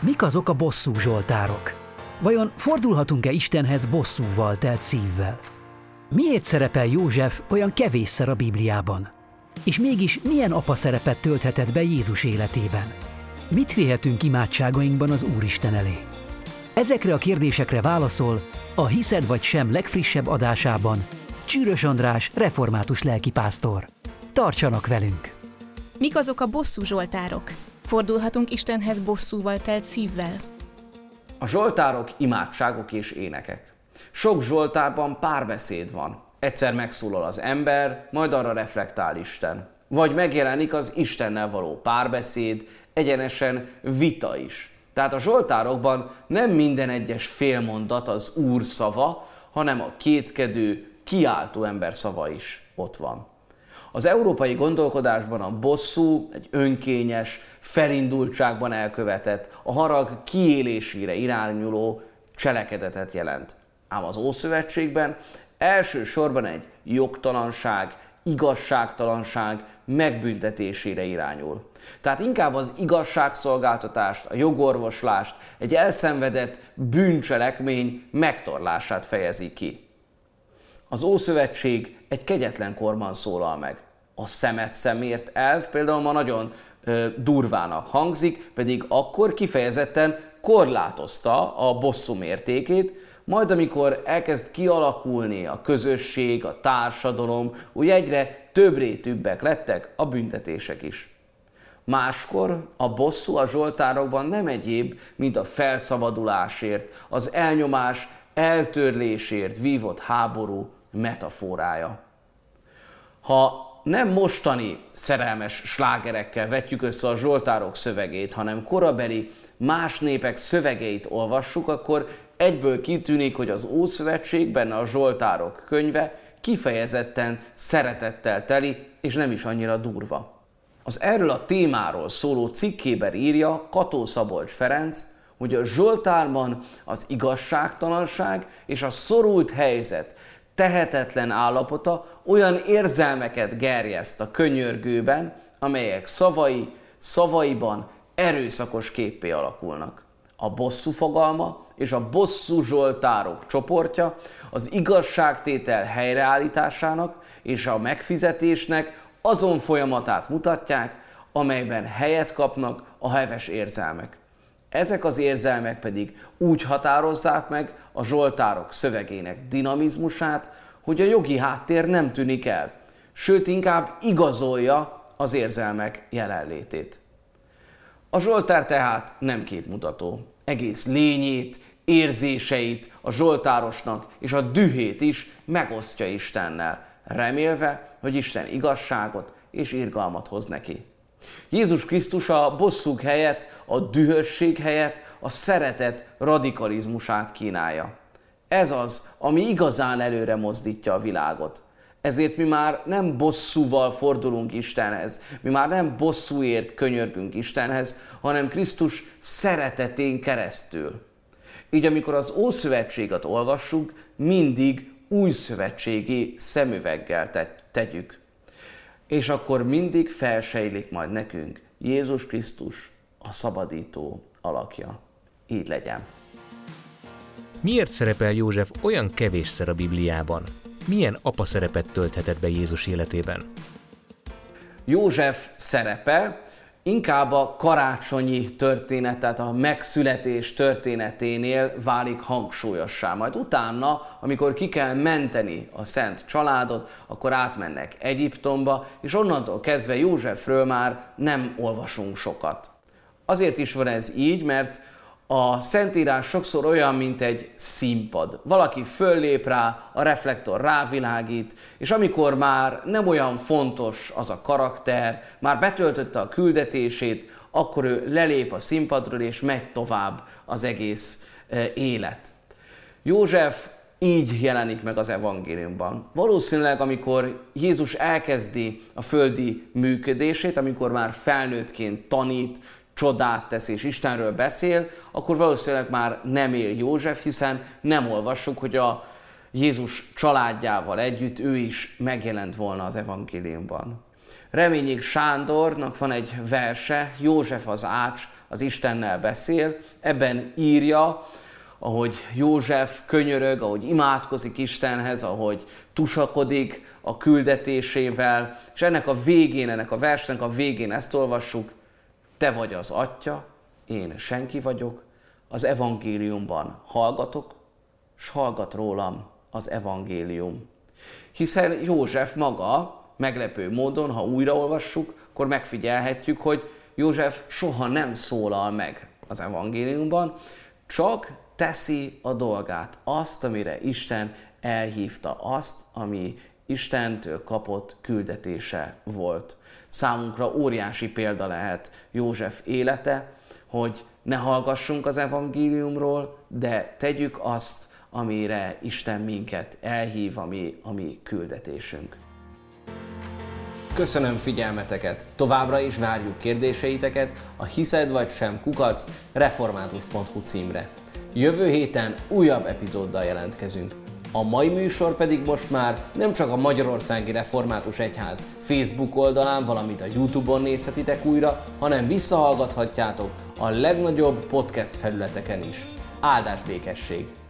Mik azok a bosszú zsoltárok? Vajon fordulhatunk-e Istenhez bosszúval telt szívvel? Miért szerepel József olyan kevésszer a Bibliában? És mégis milyen apa szerepet tölthetett be Jézus életében? Mit vihetünk imádságainkban az Úristen elé? Ezekre a kérdésekre válaszol a Hiszed vagy sem legfrissebb adásában Csűrös András, református lelkipásztor. Tartsanak velünk! Mik azok a bosszú zsoltárok? Fordulhatunk Istenhez bosszúval telt szívvel? A zsoltárok imádságok és énekek. Sok zsoltárban párbeszéd van. Egyszer megszólal az ember, majd arra reflektál Isten. Vagy megjelenik az Istennel való párbeszéd, egyenesen vita is. Tehát a zsoltárokban nem minden egyes félmondat az Úr szava, hanem a kétkedő, kiáltó ember szava is ott van. Az európai gondolkodásban a bosszú egy önkényes, felindultságban elkövetett, a harag kiélésére irányuló cselekedetet jelent. Ám az Ószövetségben elsősorban egy jogtalanság, igazságtalanság megbüntetésére irányul. Tehát inkább az igazságszolgáltatást, a jogorvoslást, egy elszenvedett bűncselekmény megtorlását fejezi ki. Az Ószövetség egy kegyetlen korban szólal meg. A szemet szemért elv például ma nagyon durvának hangzik, pedig akkor kifejezetten korlátozta a bosszú mértékét, majd amikor elkezd kialakulni a közösség, a társadalom, úgy egyre több rétűbbek lettek a büntetések is. Máskor a bosszú a zsoltárokban nem egyéb, mint a felszabadulásért, az elnyomás eltörlésért vívott háború metaforája. Ha nem mostani szerelmes slágerekkel vetjük össze a zsoltárok szövegét, hanem korabeli más népek szövegeit olvassuk, akkor egyből kitűnik, hogy az Ószövetségben a Zsoltárok könyve kifejezetten szeretettel teli, és nem is annyira durva. Az erről a témáról szóló cikkében írja Kató Szabolcs Ferenc, hogy a Zsoltárban az igazságtalanság és a szorult helyzet tehetetlen állapota olyan érzelmeket gerjeszt a könyörgőben, amelyek szavai, szavaiban erőszakos képpé alakulnak. A bosszú fogalma és a bosszú zsoltárok csoportja az igazságtétel helyreállításának és a megfizetésnek azon folyamatát mutatják, amelyben helyet kapnak a heves érzelmek. Ezek az érzelmek pedig úgy határozzák meg a zsoltárok szövegének dinamizmusát, hogy a jogi háttér nem tűnik el, sőt inkább igazolja az érzelmek jelenlétét. A Zsoltár tehát nem képmutató. Egész lényét, érzéseit a Zsoltárosnak és a dühét is megosztja Istennel, remélve, hogy Isten igazságot és irgalmat hoz neki. Jézus Krisztus a bosszúk helyett, a dühösség helyett a szeretet radikalizmusát kínálja. Ez az, ami igazán előre mozdítja a világot. Ezért mi már nem bosszúval fordulunk Istenhez, mi már nem bosszúért könyörgünk Istenhez, hanem Krisztus szeretetén keresztül. Így amikor az Ószövetséget olvassuk, mindig új szövetségi szemüveggel te- tegyük. És akkor mindig felsejlik majd nekünk Jézus Krisztus, a szabadító alakja. Így legyen. Miért szerepel József olyan kevésszer a Bibliában? Milyen apa szerepet tölthetett be Jézus életében? József szerepe inkább a karácsonyi történet, tehát a megszületés történeténél válik hangsúlyossá. Majd utána, amikor ki kell menteni a szent családot, akkor átmennek Egyiptomba, és onnantól kezdve Józsefről már nem olvasunk sokat. Azért is van ez így, mert a Szentírás sokszor olyan, mint egy színpad. Valaki föllép rá, a reflektor rávilágít, és amikor már nem olyan fontos az a karakter, már betöltötte a küldetését, akkor ő lelép a színpadról, és megy tovább az egész e, élet. József így jelenik meg az evangéliumban. Valószínűleg, amikor Jézus elkezdi a földi működését, amikor már felnőttként tanít, csodát tesz és Istenről beszél, akkor valószínűleg már nem él József, hiszen nem olvassuk, hogy a Jézus családjával együtt ő is megjelent volna az evangéliumban. Reményik Sándornak van egy verse, József az ács, az Istennel beszél, ebben írja, ahogy József könyörög, ahogy imádkozik Istenhez, ahogy tusakodik a küldetésével, és ennek a végén, ennek a versnek a végén ezt olvassuk, te vagy az atya, én senki vagyok, az evangéliumban hallgatok, s hallgat rólam az evangélium. Hiszen József maga meglepő módon, ha újraolvassuk, akkor megfigyelhetjük, hogy József soha nem szólal meg az evangéliumban, csak teszi a dolgát, azt, amire Isten elhívta, azt, ami Istentől kapott küldetése volt. Számunkra óriási példa lehet József élete, hogy ne hallgassunk az evangéliumról, de tegyük azt, amire Isten minket elhív, ami, ami küldetésünk. Köszönöm figyelmeteket! Továbbra is várjuk kérdéseiteket a hiszed vagy sem kukac református.hu címre. Jövő héten újabb epizóddal jelentkezünk. A mai műsor pedig most már nem csak a Magyarországi Református Egyház Facebook oldalán, valamint a Youtube-on nézhetitek újra, hanem visszahallgathatjátok a legnagyobb podcast felületeken is. Áldás békesség!